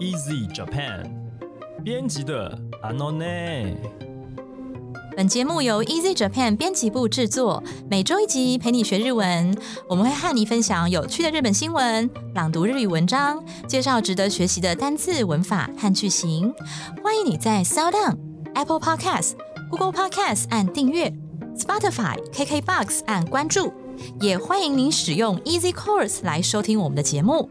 Easy Japan 编辑的 Anone。本节目由 Easy Japan 编辑部制作，每周一集陪你学日文。我们会和你分享有趣的日本新闻、朗读日语文章、介绍值得学习的单字、文法和句型。欢迎你在 Sound On、Apple Podcast、Google Podcast 按订阅，Spotify、KKBox 按关注，也欢迎您使用 Easy Course 来收听我们的节目。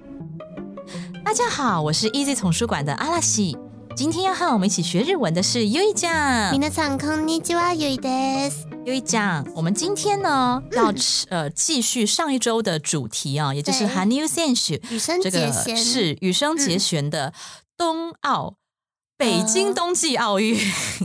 大家好，我是 Easy 丛书馆的阿拉西。今天要和我们一起学日文的是优一酱。皆さんこんにちは、ゆいです。优一酱，我们今天呢要呃继续上一周的主题啊，也就是对韩 new 选手羽生这个结弦是羽生结弦的冬奥。北京冬季奥运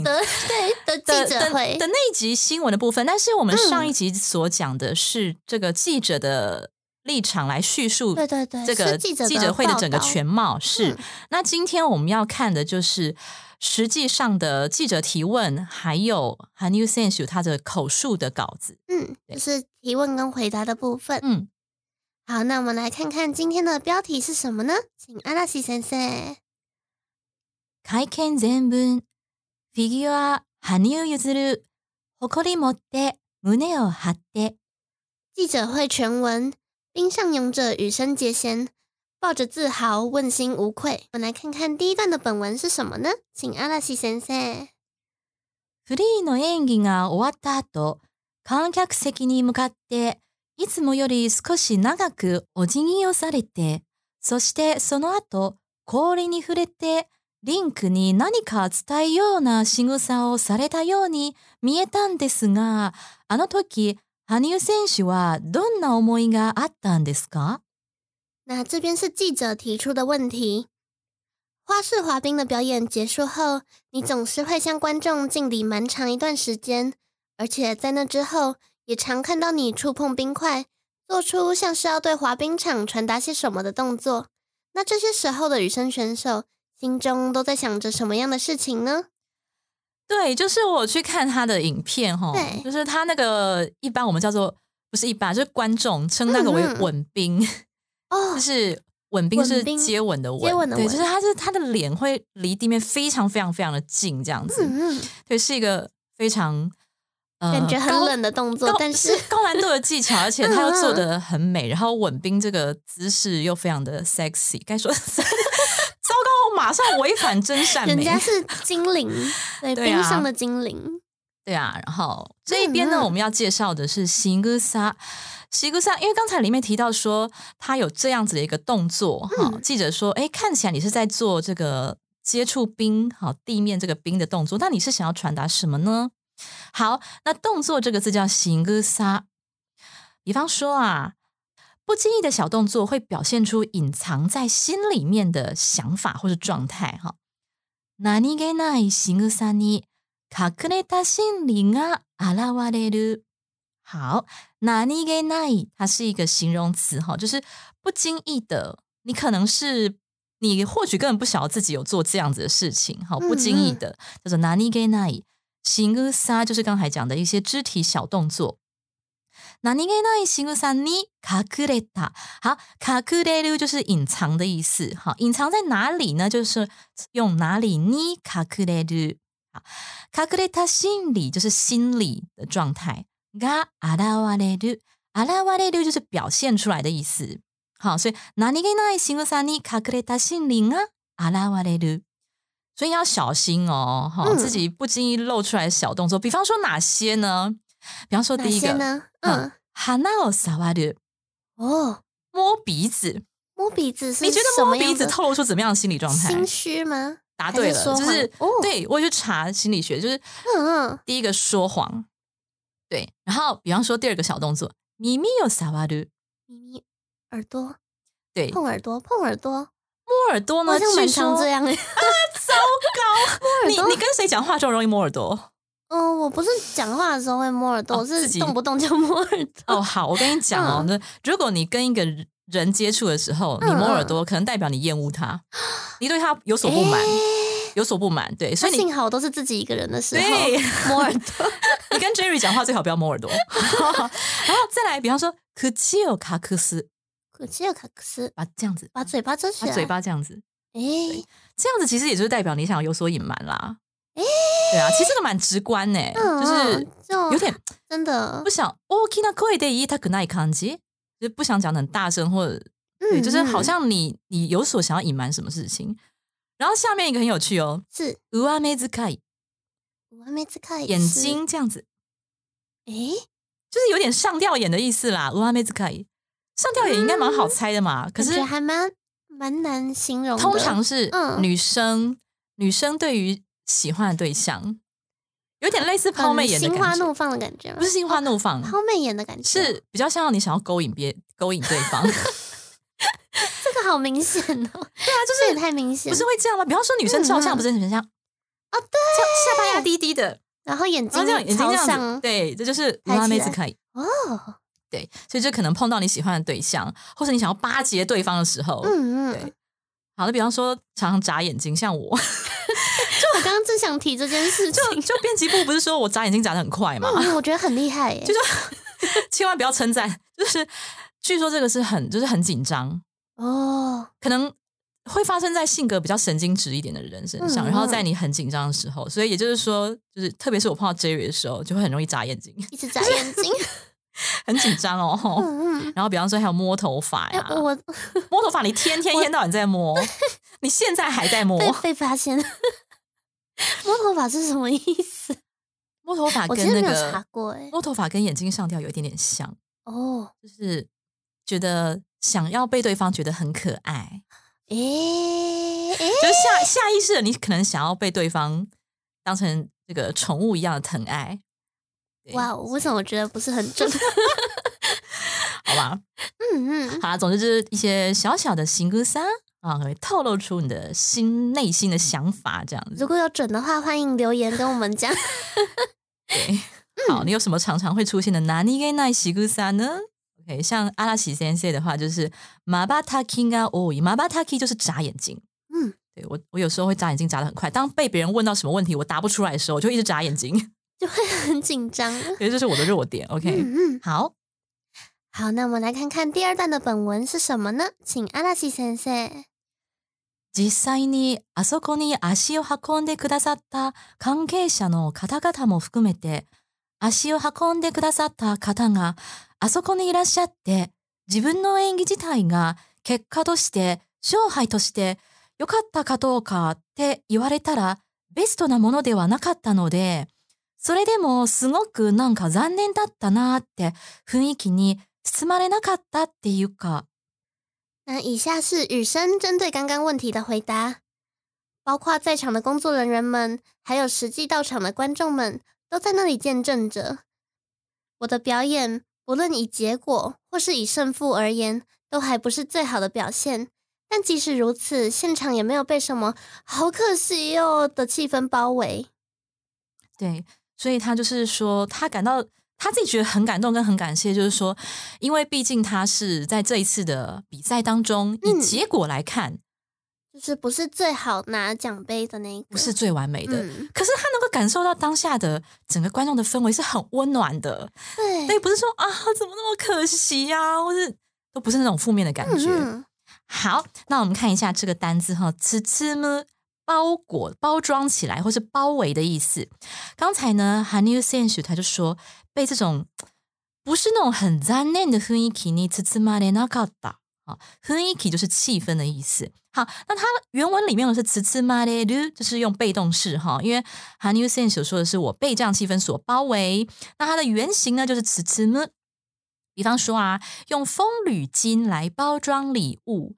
的对的的的记者会的那一集新闻的部分，但是我们上一集所讲的是这个记者的 立场来叙述对对对这个是记者的记者会的整个报道全貌是。嗯那今天我们要看的就是实际上的记者提问，还有韩 new 选手他的口述的稿子。嗯，对就是提问跟回答的部分。嗯，好，那我们来看看今天的标题是什么呢？请阿拉西先生。会見全文フィギュア羽生結弦誇り持って胸を張って记者会全文： 冰上勇者羽生结弦抱着自豪，问心无愧。我们来看看第一段的本文是什么呢？请阿拉西先生。フリーの演技が終わった後、観客席に向かって、いつもより少し長くお辞儀をされて、そしてその後、氷に触れて、リンクに何か伝えような仕草をされたように見えたんですが、あの時、羽生選手はどんな思いがあったんですか那这边是记者提出的问题。花式滑冰的表演结束后，你总是会向观众敬礼蛮长一段时间，而且在那之后，也常看到你触碰冰块，做出像是要对滑冰场传达些什么的动作。那这些时候的羽生选手心中都在想着什么样的事情呢？ 对，就是我去看他的影片哈，就是他那个一般我们叫做不是一般，就是观众称那个为吻冰，哦 就，是吻冰是接吻的吻，对，接吻的吻就是他是他的脸会离地面非常非常非常的近，这样子，嗯嗯，对，是一个非常呃感觉很高冷的动作，但是是高难度的技巧，而且他又做的很美，然后吻冰这个姿势又非常的 sexy，该说 糟糕，我马上违反真善美，人家是精灵，对，对啊冰上的精灵。对啊，然后这一边呢，我们要介绍的是西格萨。西格萨，因为刚才里面提到说他有这样子的一个动作哈，嗯记者说，哎，看起来你是在做这个接触冰好地面这个冰的动作，那你是想要传达什么呢？好，那动作这个字叫西格萨，比方说啊，不经意的小动作会表现出隐藏在心里面的想法或是状态哈。何気ない仕草に隠れた心理が現れる。好，何気ない，它是一个形容词哈，就是不经意的，你可能是你或许根本不晓得自己有做这样子的事情，好，不经意的叫做何気ない。形草就是刚才讲的一些肢体小动作。 何気ない仕草に隠れた。好，隠れる就是隐藏的意思。好，隐藏在哪里呢？就是用哪里に隠れる。好，隠れた心理就是心理的状态。が現れる，現れる就是表现出来的意思。好，所以何気ない仕草に隠れた心理が現れる。所以要小心哦，哈、嗯自己不经意露出来的小动作，比方说哪些呢？比方说哪第一个，些呢？ 嗯，鼻を触る，哦，摸鼻子。摸鼻子是你觉得什摸鼻子么样的透露出怎么样的心理状态？心虚吗？还答对了，是说谎就是、哦对我去查心理学，就是嗯嗯，第一个说谎，对，然后比方说第二个小动作，耳を触る，咪咪耳朵对，碰耳朵碰耳朵，摸耳朵呢，好像蛮据说常这样诶。糟糕，你耳朵你跟谁讲话就容易摸耳朵？ 嗯，我不是讲话的时候会摸耳朵，我是动不动就摸耳朵。哦，好，我跟你讲哦，嗯那、如果你跟一个人接触的时候，你嗯摸耳朵，可能代表你厌恶他，你对他有所不满，诶有所不满，对，所以你幸好都是自己一个人的时候对摸耳朵。你跟 Jerry 讲话最好不要摸耳朵，然后再来，比方说，口を隠す，口气有卡克斯，把这样子，把嘴巴遮起来。把嘴巴这样子，哎，这样子其实也就是代表你想有所隐瞒啦。诶对啊，其实这个蛮直观呢、嗯就是嗯就有点真的不，想大きな声で言いたくない感じ，就是不想讲的很大声，或者对，嗯就是好嗯像你你有所想要隐瞒什么事情。然后下面一个很有趣哦，是上目遣い，我还没自看眼，睛这样子，哎，就是有点上吊眼的意思啦。上目遣い，上吊眼应该蛮好猜的嘛，可是感觉还蛮蛮难形容的，通常是嗯女生、女生对于 喜欢的对象，有点类似抛媚眼的心花，怒放的感觉？不是心花怒放，抛媚眼的感觉，是比较像你想要勾引别勾引对方，这个好明显哦，对啊，就是也太明显，不是会这样吗？比方说女生照相不是很像啊，对，下巴压低低的，然后眼睛这样眼睛这样子，对，这就是抬起来。拉妹子可以。哦，对，所以就可能碰到你喜欢的对象，或是你想要巴结对方的时候，嗯嗯。对，好的，比方说常常眨眼睛，像我，我刚刚正想提这件事情，就就编辑部不是说我眨眼睛眨的很快嘛，嗯，我觉得很厉害耶，就是千万不要称赞，就是据说这个是很就是很紧张，哦，可能会发生在性格比较神经质一点的人身上，嗯然后在你很紧张的时候，所以也就是说，就是特别是我碰到 Jerry 的时候，就会很容易眨眼睛，一直眨眼睛，很紧张哦。嗯嗯，然后比方说还有摸头发哎呀，，我摸头发你天天一天到晚在摸，你现在还在摸。被被发现，摸头发是什么意思？摸头发我跟那之前没有查个过，哎，摸头发跟眼睛上吊有一点点像，哦，就是觉得想要被对方觉得很可爱，诶诶，就是下下意识的你可能想要被对方当成这个宠物一样的疼爱。对哇，为什么我觉得不是很准？好吧，嗯嗯，好啦，总之就是一些小小的行歌三啊，会透露出你的心内心的想法，这样子如。果有准的话，欢迎留言跟我们讲。对，好，你有什么常常会出现的哪里给奈形歌三呢？OK，像阿拉西先生的话，就是马巴塔 king 啊，哦，马巴塔 king 就是眨眼睛。嗯，对我，我有时候会眨眼睛眨的很快。当被别人问到什么问题我答不出来的时候，我就一直眨眼睛，就会很紧张。因为这是我的弱点。OK，、嗯嗯，好，好，那我们来看看第二段的本文是什么呢？请阿拉西先生。実際にあそこに足を運んでくださった関係者の方々も含めて、足を運んでくださった方があそこにいらっしゃって、自分の演技自体が結果として、勝敗として良かったかどうかって言われたらベストなものではなかったので、それでもすごくなんか残念だったなーって雰囲気に包まれなかったっていうか、那以下是雨生针对刚刚问题的回答，包括在场的工作人员们，还有实际到场的观众们，都在那里见证着我的表演。不论以结果或是以胜负而言，都还不是最好的表现。但即使如此，现场也没有被什么“好可惜哦”的气氛包围。对，所以他就是说，他感到他自己觉得很感动跟很感谢，就是说，因为毕竟他是在这一次的比赛当中，以嗯结果来看，就是不是最好拿奖杯的那一个，不是最完美的。嗯，可是他能够感受到当下的整个观众的氛围是很温暖的，所以对，不是说啊怎么那么可惜呀、或是都不是那种负面的感觉。嗯好，那我们看一下这个单字哈，吃吃呢包裹、包装起来或是包围的意思。刚才呢，韩流选手他就说被这种不是那种很残念的雰囲気に包まれなかった啊，雰囲気就是气氛的意思。好，那它原文里面的是包まれる，就是用被动式哈，因为韩流选手说的是我被这样气氛所包围，那它的原型呢就是包む。比方说啊，用风铝巾来包装礼物。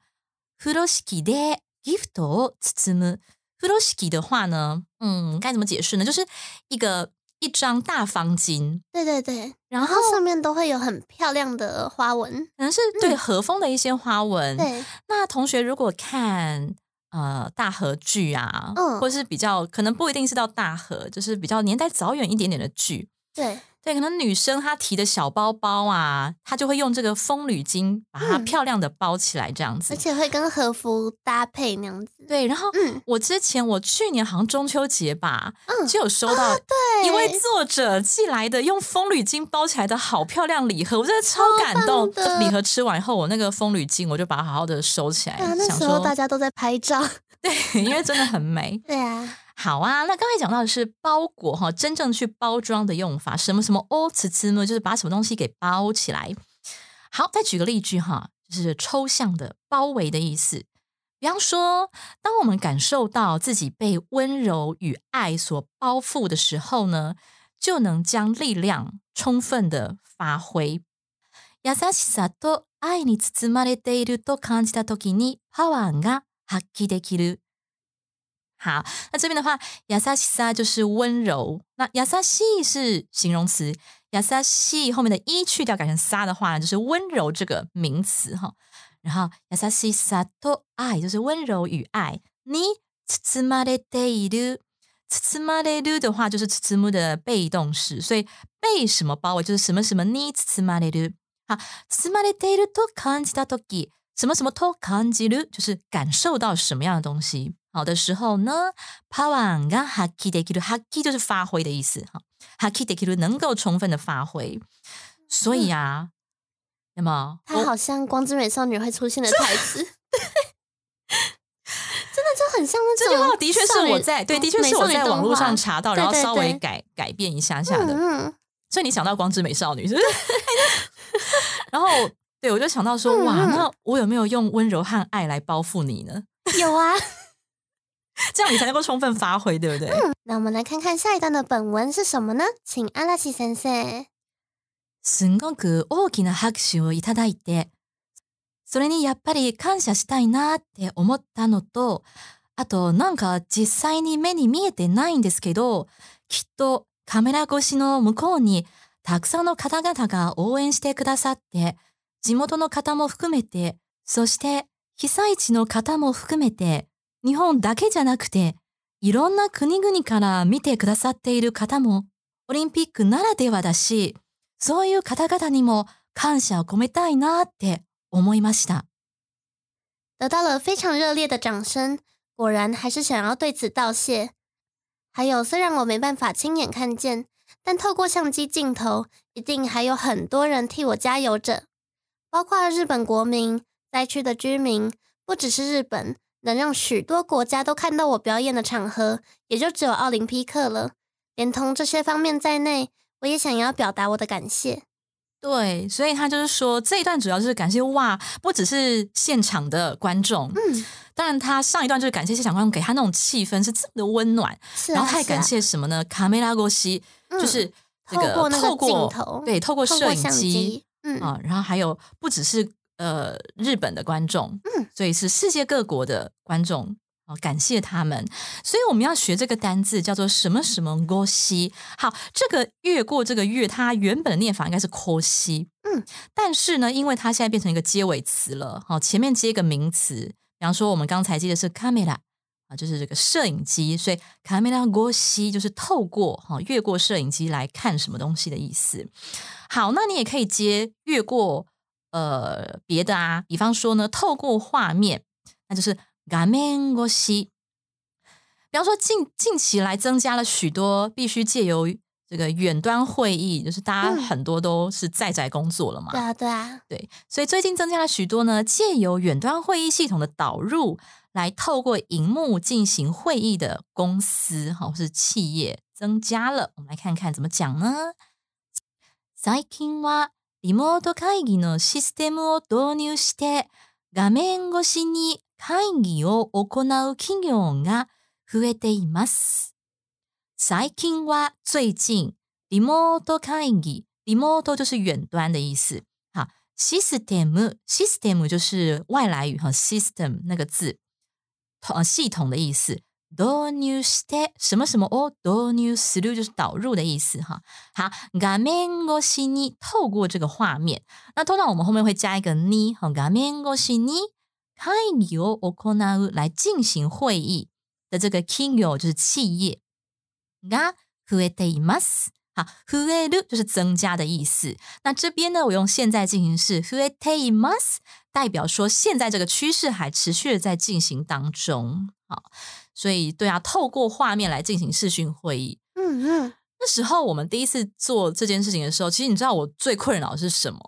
風呂敷でギフトを包む。風呂敷的话呢，嗯，该怎么解释呢？就是一个 一张大方巾，对对对，然后上面都会有很漂亮的花纹。可能是对和风的一些花纹。对，那同学如果看呃大和剧啊，嗯或是比较可能不一定是到大和，就是比较年代早远一点点的剧，对，对，可能女生她提的小包包啊，她就会用这个风铝巾把它嗯漂亮的包起来，这样子而。且会跟和服搭配那样子。对，然后嗯我之前我去年好像中秋节吧，嗯就有收到对，一位作者寄来的用风铝巾包起来的好漂亮礼盒，我真的超感动。礼盒吃完以后，我那个风铝巾我就把它好好的收起来，啊，那想时候大家都在拍照。对，因为真的很美。对啊，好啊，那刚才讲到的是包裹哈，真正去包装的用法，什么什么哦，词词呢，就是把什么东西给包起来。好，再举个例句哈，就是抽象的包围的意思。比方说，当我们感受到自己被温柔与爱所包覆的时候呢，就能将力量充分的发挥。優しさと愛に包まれていると感じたときにパワーが発揮できる。 好，那这边的话，亚萨西萨就是温柔，那亚萨西是形容词，亚萨西后面的一去掉改成撒的话呢，就是温柔这个名词哈。然后亚萨西萨多爱就是温柔与爱，你包まれている。包まれる的话就是包む的被动式，所以被什么包围就是什么什么你包まれる。好，包まれていると感じたとき，什么什么と感じる就是感受到什么样的东西。 好的时候呢，パワーが発揮できる，発揮就是发挥的意思哈，発揮できる能够充分的发挥。所以啊，那么它好像《光之美少女》会出现的台词，真的就很像那这句种话的确是少女我在对，的确美是我在少女动画网络上查到，对对然后稍微对改改变一下下的。嗯嗯，所以你想到光之美少女是不是？然后对我就想到说，嗯哇，嗯那我有没有用温柔和爱来包覆你呢？有啊。 这样你才能够充分发挥，对不对？那我们来看看下一段的本文是什么呢？请阿拉西先生。すんごく大きな拍手をいただいて、それにやっぱり感謝したいなって思ったのと、あとなんか実際に目に見えてないんですけど、きっとカメラ越しの向こうにたくさんの方々が応援してくださって、地元の方も含めて、そして被災地の方も含めて、日本だけじゃなくて、いろんな国々から見てくださっている方も、オリンピックならではだし、そういう方々にも感謝を込めたいなって思いました。得到了非常热烈的掌声，果然还是想要对此道谢。还有，虽然我没办法亲眼看见，但透过相机镜头，一定还有很多人替我加油着，包括日本国民、灾区的居民，不只是日本，能让许多国家都看到我表演的场合，也就只有奥林匹克了。连同这些方面在内，我也想要表达我的感谢。对，所以他就是说这一段主要就是感谢哇，不只是现场的观众，嗯，当然他上一段就是感谢现场观众给他那种气氛是这么的温暖，是啊，然后他还感谢什么呢？卡梅拉过西嗯就是这个透过那个透过镜头对透过摄影机，嗯啊，然后还有不只是呃日本的观众，嗯，所以是世界各国的观众。哦，感谢他们，所以我们要学这个单字叫做什么什么过西。好，这个越过这个越，它原本的念法应该是过西，嗯，但是呢，因为它现在变成一个结尾词了，好，前面接一个名词，比方说我们刚才接的是 camera 啊，就是这个摄影机，所以 camera 过西就是透过哈越过摄影机来看什么东西的意思。好，那你也可以接越过呃别的啊，比方说呢，透过画面，那就是画面越し。比方说近近期来增加了许多必须借由这个远端会议，就是大家嗯很多都是在宅工作了嘛，对啊，对啊，对，所以最近增加了许多呢，借由远端会议系统的导入，来透过荧幕进行会议的公司哈或是企业增加了。我们来看看怎么讲呢？最近はリモート会議のシステムを導入して画面越しに会議を行う企業が増えています。最近は最近リモート会議，リモート就是远端的意思。好，system system 就是外来语哈，system 那个字，系统的意思。導入して什么什么を導入する就是导入的意思哈。好，画面越しに透过这个画面，那通常我们后面会加一个に，好，画面越しに会議を行う来进行会议的这个企業就是企业。が増えています。 好，増える就是增加的意思。那这边呢，我用现在进行式増えています，代表说现在这个趋势还持续的在进行当中。 好，所以对啊，透过画面来进行视讯会议。嗯嗯，那时候我们第一次做这件事情的时候，其实你知道我最困扰的是什么？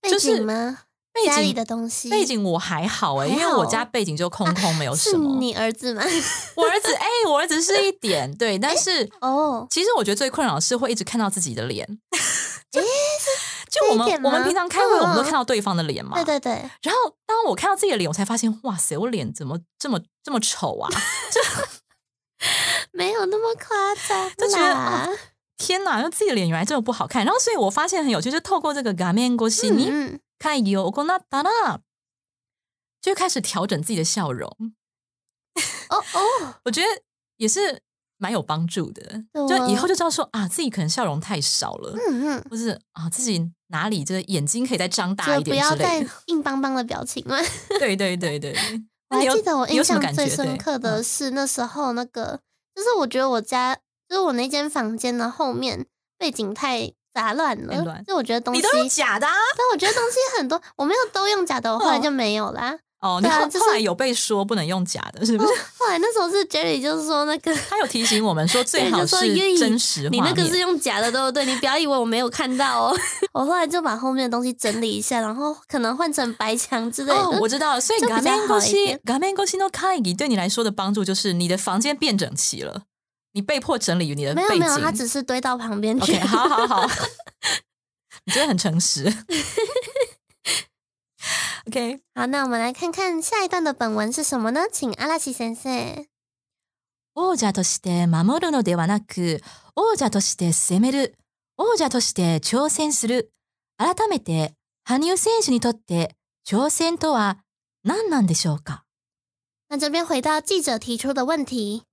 背就是景吗？背家里景的东西，背景我还好哎、因为我家背景就空空，没有什是么。你儿子吗？我儿子哎、我儿子是一点对，但是哦，其实我觉得最困扰的是会一直看到自己的脸。就就我们这一点吗我们平常开会，嗯我们都看到对方的脸嘛。对对对，然后当我看到自己的脸，我才发现，哇塞，我脸怎么这么这么丑啊！没有那么夸张就觉得啦哦天哪，那自己的脸原来这么不好看。然后，所以我发现很有趣，就是透过这个画面越しに嗯嗯，会議を行ったら，就开始调整自己的笑容。哦哦，我觉得也是蛮有帮助的，对就以后就知道说啊，自己可能笑容太少了，嗯嗯，或是啊自己 哪里就是眼睛可以再张大一点要再。硬邦邦的表情了。对对对对对，我还记得我印？象最深刻的嗯是那时候那个，就是我觉得我家就是我那间房间的后面背景太杂乱了，就我觉得东西，你都用假的啊？但我觉得东西很多，我没有都用假的，我后来哦就没有啦。哦，你后对啊就是后来有被说不能用假的，是不是？后来那时候是 Jerry 就是说那个。他有提醒我们说最好对就说因为是真实画面。你那个是用假的，对不对？你不要以为我没有看到哦。我后来就把后面的东西整理一下，然后可能换成白墙之类的。哦，我知道了，所以就比画面较好一越し点画面越しの会議对你来说的帮助就是你的房间变整齐了，你被迫整理你的背景。没有没有，它只是堆到旁边去。 OK，好好好，你真的很诚实。 OK，好，那我们来看看下一段的本文是什么呢？请阿拉奇先生。王者として守るのではなく、王者として攻める、王者として挑戦する。改めて、羽生選手にとって挑戦とは何なんでしょうか？那这边回到记者提出的问题，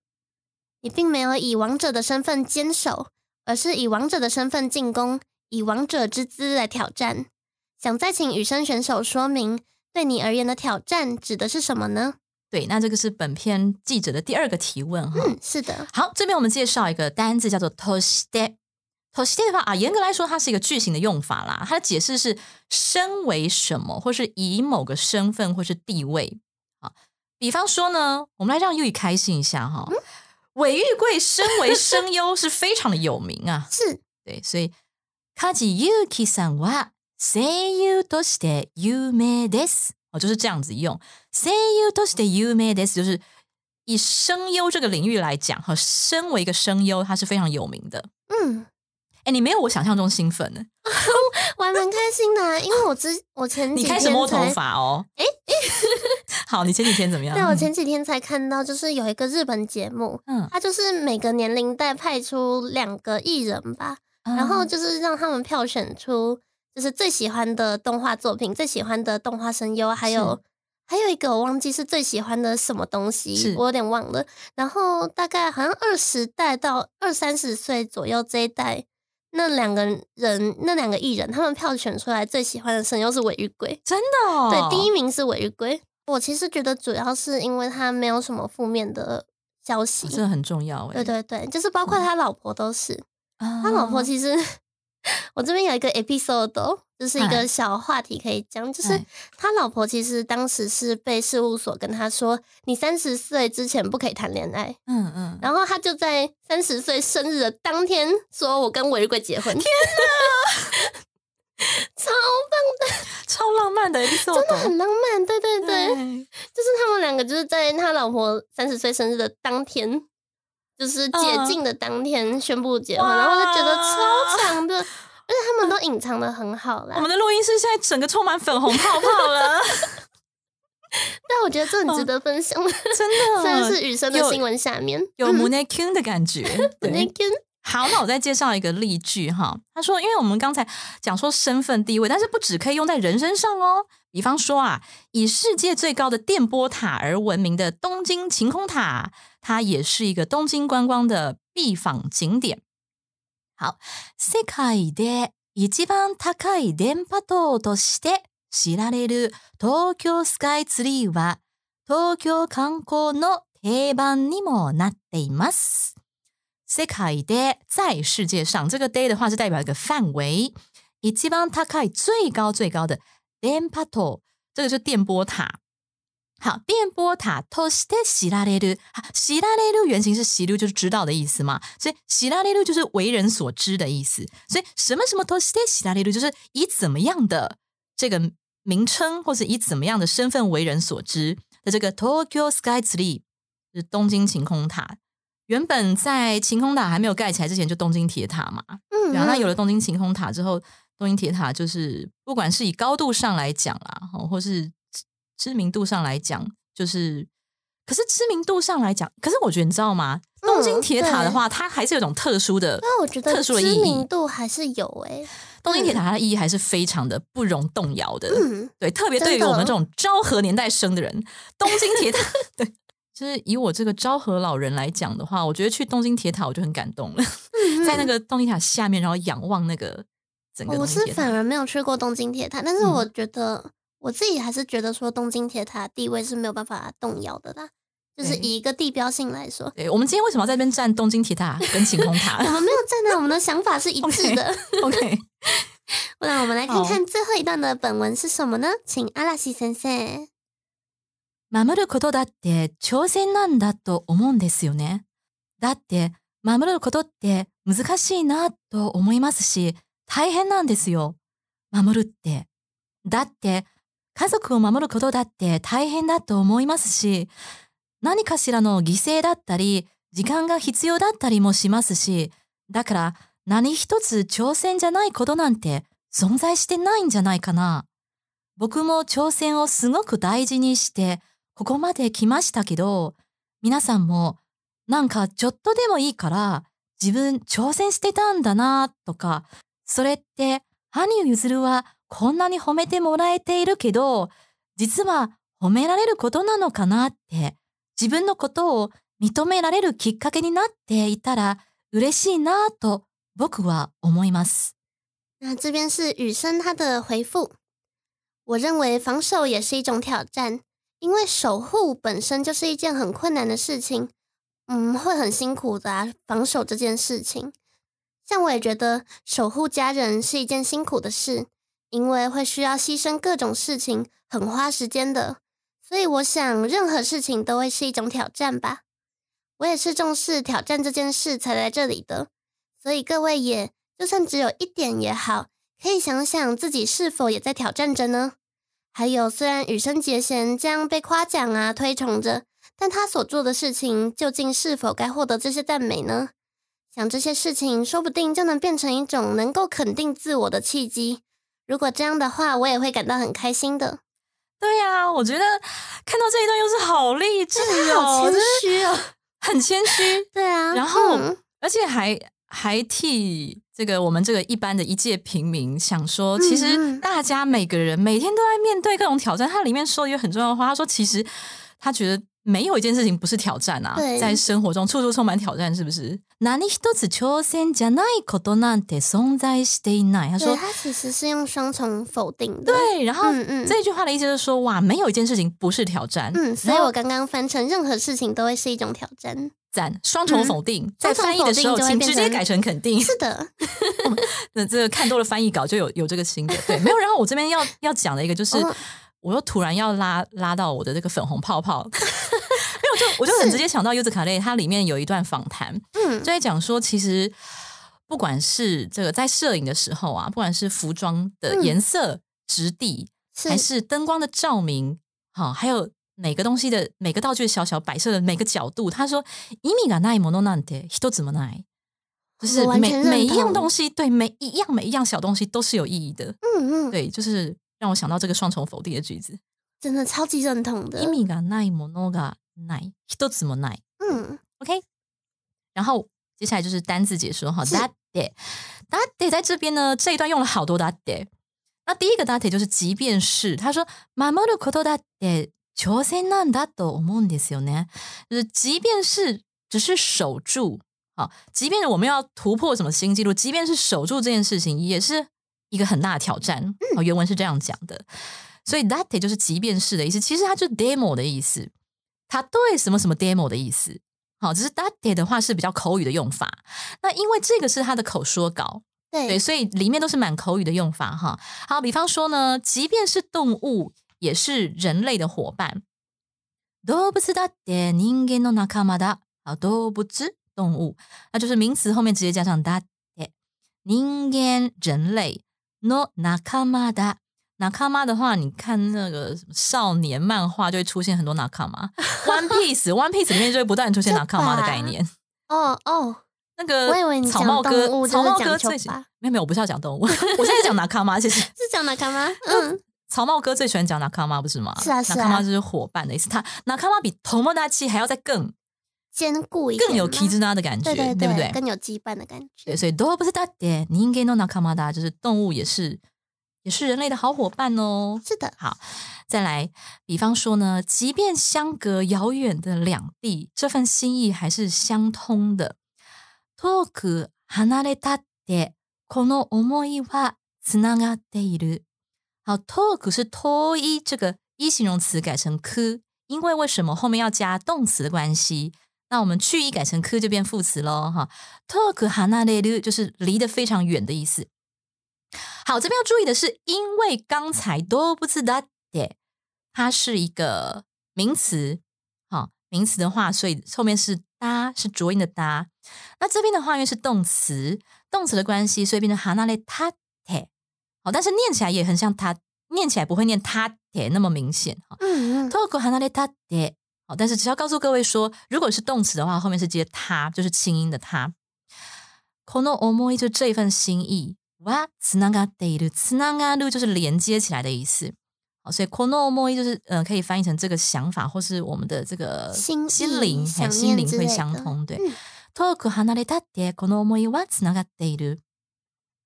你并没有以王者的身份坚守，而是以王者的身份进攻，以王者之姿来挑战。 想再请羽生选手说明，对你而言的挑战指的是什么呢？对，那这个是本篇记者的第二个提问哈。嗯，是的，好，这边我们介绍一个单字叫做 toshite。toshite 的话啊，严格来说，它是一个句型的用法啦。它的解释是身为什么，或是以某个身份或是地位啊。比方说呢，我们来让 U 开心一下哈。尾玉贵身为声优是非常的有名啊，是对，所以梶裕貴さんは 声優として有名です。哦，就是这样子用。声優として有名です，就是以声优这个领域来讲，哈，身为一个声优，他是非常有名的。嗯，哎，你没有我想象中兴奋呢。我还蛮开心的啊、因为我之我前几你天开始摸头才发哦。哎，好，你前几天怎么样？对，我前几天才看到，就是有一个日本节目，嗯，它就是每个年龄代派出两个艺人吧，然后嗯就是让他们票选出 就是最喜欢的动画作品、最喜欢的动画声优，还有还有一个我忘记是最喜欢的什么东西，我有点忘了。然后大概好像二十代到二三十岁左右这一代。那两个人，那两个艺人，他们票选出来最喜欢的声优是尾玉贵，真的哦，对，第一名是尾玉贵。我其实觉得主要是因为他没有什么负面的消息，哦这很重要哎。对对对，就是包括他老婆都是。啊他老婆其实，我这边有一个 episode，哦就是一嗨。个小话题可以讲，就是他老婆其实当时是被事务所跟他说，你三十岁之前不可以谈恋爱，嗯。嗯，然后他就在三十岁生日的当天说，我跟韦玉贵结婚。天超棒的超浪漫的 episode，真的很浪漫，对对对，对就是他们两个就是在他老婆三十岁生日的当天，就是解禁的当天宣布结婚，哇然后就觉得超强的，而且他们都隐藏的很好啦我。们的录音室现在整个充满粉红泡泡了，但我觉得这很值得分享，真的，虽然是雨生的新闻下面有 m o n e k n 的感觉。那对，跟好，那我再介绍一个例句哈。他说，因为我们刚才讲说身份地位，但是不只可以用在人身上哦。比方说啊，以世界最高的电波塔而闻名的东京晴空塔，它也是一个东京观光的必访景点。好，世界で一番高い電波塔として知られる東京スカイツリーは東京観光の定番にもなっています。 世界で在世界上，这个 day 的话是代表一个范围。一番高い最高最高的電波塔，这个是电波塔。 好，电波塔として知られる。知られる原型是知る，就是知道的意思嘛。所以知られる就是为人所知的意思。所以什么什么として知られる，就是以怎么样的这个名称，或者以怎么样的身份为人所知的这个 Tokyo Sky Tree 是东京晴空塔。原本在晴空塔还没有盖起来之前，就东京铁塔嘛。嗯，然后那有了东京晴空塔之后，东京铁塔就是不管是以高度上来讲啦，或是 知名度上来讲，就是可是知名度上来讲，可是我觉得你知道吗？东京铁塔的话，它还是有种特殊的，那我觉得特殊的意义知名。度还是有诶、东京铁塔它的意义还是非常的不容动摇的。嗯，对，特别对于我们这种昭和年代生的人，东京铁塔，对，就是以我这个昭和老人来讲的话，我觉得去东京铁塔我就很感动了，嗯在那个东京塔下面，然后仰望那个整个我。是反而没有去过东京铁塔，但是嗯我觉得、我自己还是觉得说东京铁塔地位是没有办法动摇的啦。就是对以一个地标性来说，对，我们今天为什么要在这边站东京铁塔跟晴空我塔们没有站在我们的想法是一致的。 ？OK，不然我们来看好看最后一段的本文是什么呢？请阿拉西先生。守ることだって挑戦なんだと思うんですよね。だって守ることって難しいなと思いますし、大変なんですよ。守るって。だって 家族を守ることだって大変だと思いますし、何かしらの犠牲だったり、時間が必要だったりもしますし、だから何一つ挑戦じゃないことなんて存在してないんじゃないかな。僕も挑戦をすごく大事にして、ここまで来ましたけど、皆さんもなんかちょっとでもいいから自分挑戦してたんだなとか、それって羽生結弦はこんなに褒めてもらえているけど、実は褒められることなのかなって、自分のことを認められるきっかけになっていたら嬉しいなと僕は思います。那这边是雨生他的回复。我认为防守也是一种挑战，因为守护本身就是一件很困难的事情，嗯，会很辛苦的啊。防守这件事情，像我也觉得守护家人是一件辛苦的事，因为会需要牺牲各种事情，很花时间的。所以我想，任何事情都会是一种挑战吧。我也是重视挑战这件事才来这里的，所以各位也就算只有一点也好，可以想想自己是否也在挑战着呢？还有，虽然羽生结弦这样被夸奖啊、推崇着，但他所做的事情究竟是否该获得这些赞美呢？想这些事情，说不定就能变成一种能够肯定自我的契机。如果这样的话，我也会感到很开心的。对呀、我觉得看到这一段又是好励志 哦，好谦虚哦。很谦虚，对啊，然后嗯而且还还替这个我们这个一般的一介平民想说，其实大家每个人每天都在面对各种挑战。他里面说了一个很重要的话，他说其实他觉得没有一件事情不是挑战啊，对在生活中处处充满挑战，是不是？何一つ挑戦じゃないことなんて存在していない。他对，说他其实是用双重否定的。对，然后嗯嗯这句话的意思就是说，哇，没有一件事情不是挑战。嗯，所以然后我刚刚翻成任何事情都会是一种挑战。赞双重否定，在嗯双重翻译的时候，否定就会请变成直接改成肯定。是的，那这个看多了翻译稿就有有这个新的，对，没有。然后我这边要要讲的一个就是，哦我又突然要拉拉到我的这个粉红泡泡，没有 就我就很是直接想到柚子卡类，它里面有一段访谈，嗯就在讲说，其实不管是这个在摄影的时候啊，不管是服装的嗯颜色、质地，是还是灯光的照明，好，还有每个东西的每个道具的小小摆设的每个角度，他说“意味がないものなんて一つもない”，就是我完每全认每一样同东西，对每一样每一样小东西都是有意义的。嗯嗯，对，就是让我想到这个双重否定的句子真的超级认同“的意。味がないものが ない，一つもない嗯，” OK，然后接下来就是单字解说哈。是だってだって在这边呢，这一段用了好多だって。那第一个だって就是即便是，他说守ることだって挑戦なんだと思うんですよね。就是即便是只是守住，好，即便是我们要突破什么新纪录，即便是守住这件事情，也是一个很大的挑战。哦，原文是这样讲的。所以 that 就是即便是的意思，其实它就是 demo 的意思。 它对什么什么 demo 的意思。 好，只是 d a d 的话是比较口语的用法。那因为这个是他的口说稿，对对，所以里面都是蛮口语的用法哈。好，比方说呢，即便是动物，也是人类的伙伴。動物だって人間の仲間だ。好，動物动物，那就是名词后面直接加上だって。人間人类の仲間だ。 仲間的话，你看那个什么少年漫画就会出现很多纳卡妈。One Piece，One Piece 里面就会不断地出现纳卡妈的概念。哦哦，那个我以为你草帽哥，草帽哥最没有没有，我不是要讲动物，我现在讲拿卡妈，其实是讲哪卡妈？嗯，草帽哥最喜欢讲拿卡妈，不是吗？是啊是啊拿卡妈就是伙伴的意思。他拿卡妈比同盟大气还要再更坚固一点，更有 i z 的感觉，对对不对？更有羁绊的感觉。对，所以都不是大点，你应该弄拿卡妈的，就是动物也是也是人类的好伙伴哦。是的，好，再来，比方说呢，即便相隔遥远的两地，这份心意还是相通的。遠く離れたって、この思いはつながっている。好，遠く是遠い这个一形容词改成く，因为为什么后面要加动词的关系？那我们去一改成く就變副詞喽，哈。遠く離れる就是离得非常远的意思。 好，这边要注意的是，因为刚才都不知道的，它是一个名词，好，名词的话，所以后面是哒，是浊音的哒。那这边的话，因为是动词，动词的关系，所以变成哈那类他铁，好，但是念起来也很像他，念起来不会念他铁那么明显，哈。嗯嗯，透过哈那类他铁，好，但是只要告诉各位说，如果是动词的话，后面是接他，就是清音的他。この思い就这份心意， 哇，つながっている，つながる就是连接起来的意思。好，所以この思い就是呃，可以翻译成这个想法，或是我们的这个心意心灵，想哎，心灵会念之类的相通，对。嗯遠く離れたってこの思いはつながっている。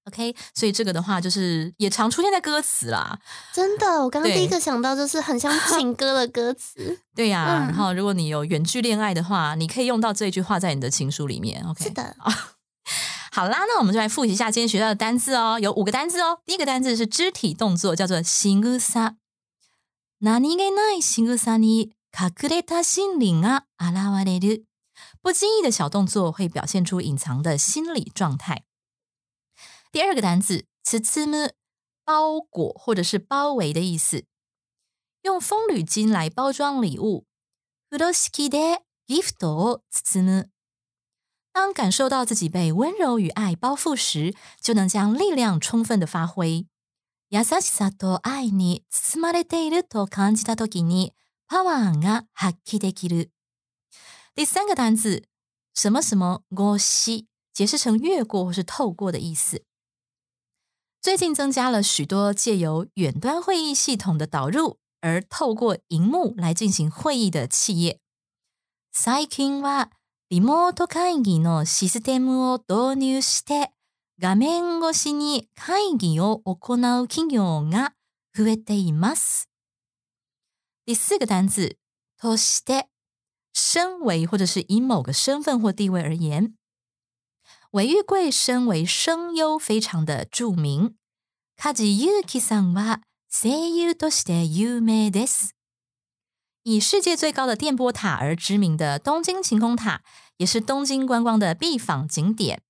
OK，所以这个的话就是也常出现在歌词啦，真的，我刚刚对第一个想到就是很像情歌的歌词。对呀、嗯然后如果你有远距恋爱的话，你可以用到这句话在你的情书里面。OK，是的， 好啦，那我们就来复习一下今天学到的单字哦，有五个单字哦。第一个单字是肢体动作，叫做仕草。何気ない仕草に隠れた心理が現れる。不经意的小动作会表现出隐藏的心理状态。第二个单字包む，包裹或者是包围的意思。用风铝巾来包装礼物。風呂敷でギフトを包む。 当感受到自己被温柔与爱包覆时，就能将力量充分的发挥。優しさと愛に包まれていると感じたときに、パワーが発揮できる。第三个单字，什么什么过西，解释成越过或是透过的意思。最近增加了许多借由远端会议系统的导入，而透过荧幕来进行会议的企业。最近は リモート会議のシステムを導入して、画面越しに会議を行う企業が増えています。第四个单字，として，身为或者是以某个身份或地位而言。尾玉贵身为声优非常的著名。梶裕貴さんは声優として有名です。以世界最高的电波塔而知名的东京晴空塔，也是东京观光的必访景点。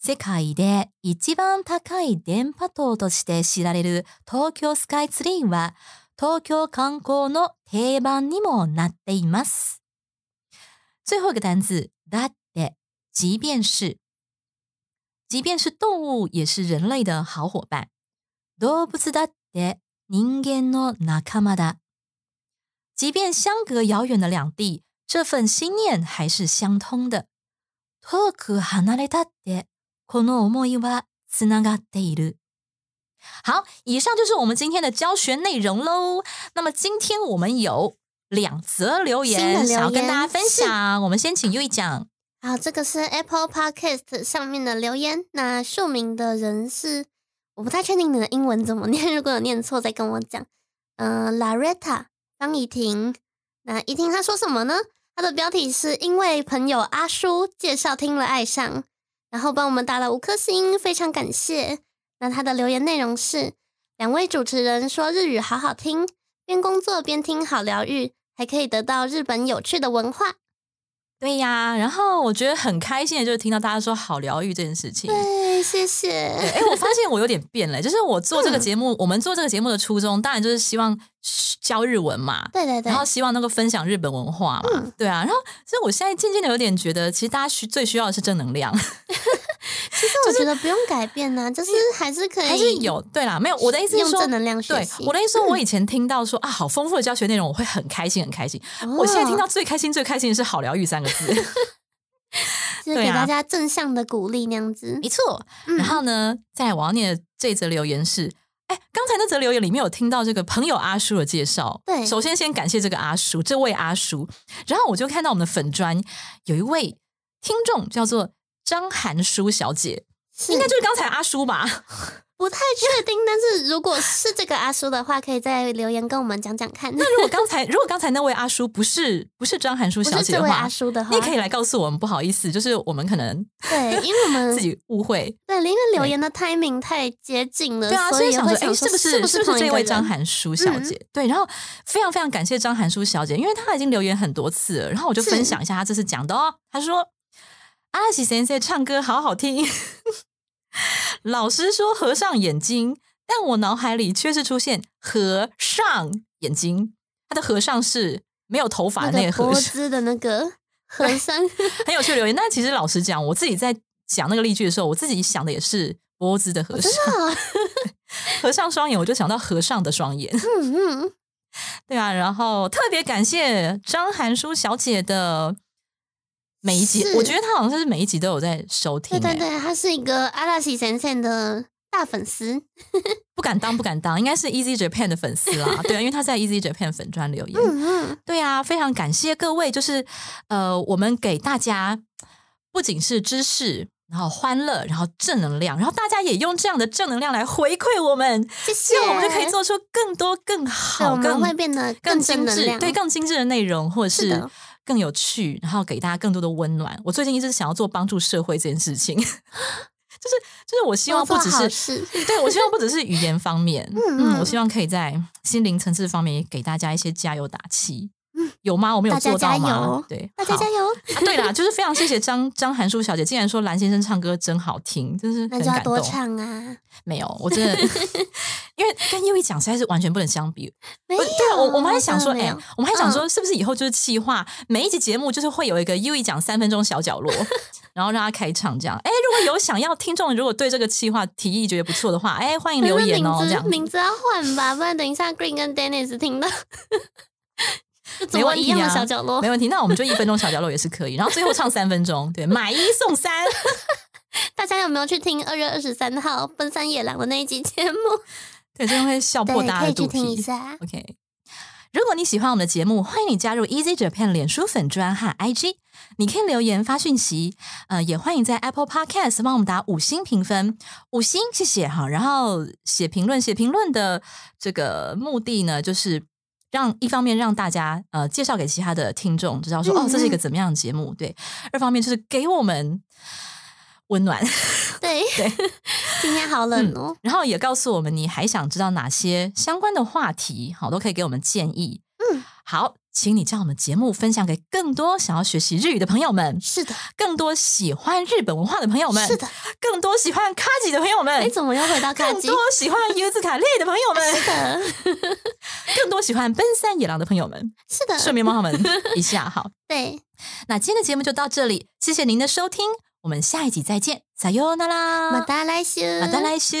世界で一番高い電波塔として知られる東京スカイツリーは、東京観光の定番にもなっています。最后一个单字，だって，即便是，即便是动物，也是人类的好伙伴。動物だって人間の仲間だ。 即便相隔遥远的两地，这份心念还是相通的。遠く離れたって、この思いはつながっている。好，以上就是我们今天的教学内容喽。那么今天我们有两则留新的言，留想要跟言大家分享。我们先请 U 讲。好，这个是 Apple Podcast 上面的留言。那署名的人是我不太确定你的英文怎么念，如果有念错再跟我讲。嗯、l a 张怡婷。那怡婷她说什么呢？她的标题是因为朋友阿叔介绍听了爱上，然后帮我们打了五颗星，非常感谢。那她的留言内容是：两位主持人说日语好好听，边工作边听好疗愈，还可以得到日本有趣的文化。对呀，然后我觉得很开心的就是听到大家说好疗愈这件事情。对，谢谢。哎，我发现我有点变了，就是我做这个节目，我们做这个节目的初衷，当然就是希望教日文嘛，对对对，然后希望能够分享日本文化嘛，对啊，然后所以我现在渐渐的有点觉得，其实大家需最需要的是正能量。其实我觉得不用改变呢，就是还是可以，还是有。对啦，没有我的意思是说，正能量学习。我的意思说，我以前听到说啊，好丰富的教学内容，我会很开心，很开心。我现在听到最开心、最开心的是“好疗愈”三个字，就是给大家正向的鼓励那样子。没错。然后呢，在我要念的这则留言是：哎，刚才那则留言里面有听到这个朋友阿叔的介绍。对，首先先感谢这个阿叔，这位阿叔。然后我就看到我们的粉砖有一位听众叫做张涵书小姐。应该就是刚才阿叔吧，不太确定。但是如果是这个阿叔的话，可以在留言跟我们讲讲看。那如果刚才如果刚才那位阿叔不是不是张涵书小姐的话，阿叔的话，你可以来告诉我们。不好意思，就是我们可能对，因为我们 自己误会。对，因为留言的 timing 太接近了，对啊，所以想说，哎，是不是是不是这位张涵书小姐？对，然后非常非常感谢张涵书小姐，因为她已经留言很多次了。然后我就分享一下她这次讲的哦。她说：“阿喜先生唱歌好好听。”老师说合上眼睛，但我脑海里却是出现合上眼睛。他的合上是没有头发的那个和尚的那个 和尚，很有趣的留言。但其实老实讲，我自己在讲那个例句的时候，我自己想的也是波兹的和尚，和尚 双眼，我就想到和尚的双眼。嗯嗯，对啊。然后特别感谢张涵书小姐的。每一集，我觉得他好像是每一集都有在收听。对对对，他是一个阿拉西先生的大粉丝，不敢当，不敢当，应该是 Easy Japan 的粉丝啦。对啊，因为他在 Easy Japan 粉专留言。嗯嗯，对啊，非常感谢各位，就是呃，我们给大家不仅是知识，然后欢乐，然后正能量，然后大家也用这样的正能量来回馈我们，谢谢我们就可以做出更多更好，更会变得更精致，对，更精致的内容，或者是。更有趣，然后给大家更多的温暖。我最近一直想要做帮助社会这件事情，就是就是我希望不只是对我希望不只是语言方面，嗯，我希望可以在心灵层次方面也给大家一些加油打气。有吗？我们有做到吗？对，大家加油！对啦，就是非常谢谢张张涵书小姐，竟然说蓝先生唱歌真好听，真是很感动。多唱啊！没有，我真的 因为跟优一讲实在是完全不能相比。没有，我我们还想说，哎，我们还想说，是不是以后就是企划每一集节目就是会有一个优一讲三分钟小角落，然后让他开唱这样。哎，如果有想要听众，如果对这个企划提议觉得不错的话，哎，欢迎留言哦。这样名字要换吧，不然等一下 Green 跟 Dennis 听到。没问题啊，小角落没问题。那我们就一分钟小角落也是可以，然后最后唱三分钟，对，买一送三。大家有没有去听二月二十三号奔山野狼的那一集节目？对，真的会笑破大家的肚皮。一下。OK，如果你喜欢我们的节目，欢迎你加入 Easy Japan 脸书粉专和 IG，你可以留言发讯息。呃，也欢迎在 Apple Podcast 帮我们打五星评分，五星谢谢哈。然后写评论，写评论的这个目的呢，就是。让一方面让大家呃介绍给其他的听众知道说哦这是一个怎么样的节目？对，二方面就是给我们温暖，对对，今天好冷哦，然后也告诉我们你还想知道哪些相关的话题，好都可以给我们建议，嗯，好。请你将我们节目分享给更多想要学习日语的朋友们。是的，更多喜欢日本文化的朋友们。是的，更多喜欢卡吉的朋友们。你怎么又回到卡吉？更多喜欢 U 字卡利的朋友们。是的，更多喜欢奔山野狼的朋友们。是的，顺便帮他们一下好。对，那今天的节目就到这里，谢谢您的收听，我们下一集再见，撒哟那拉，马达来修，马达来修。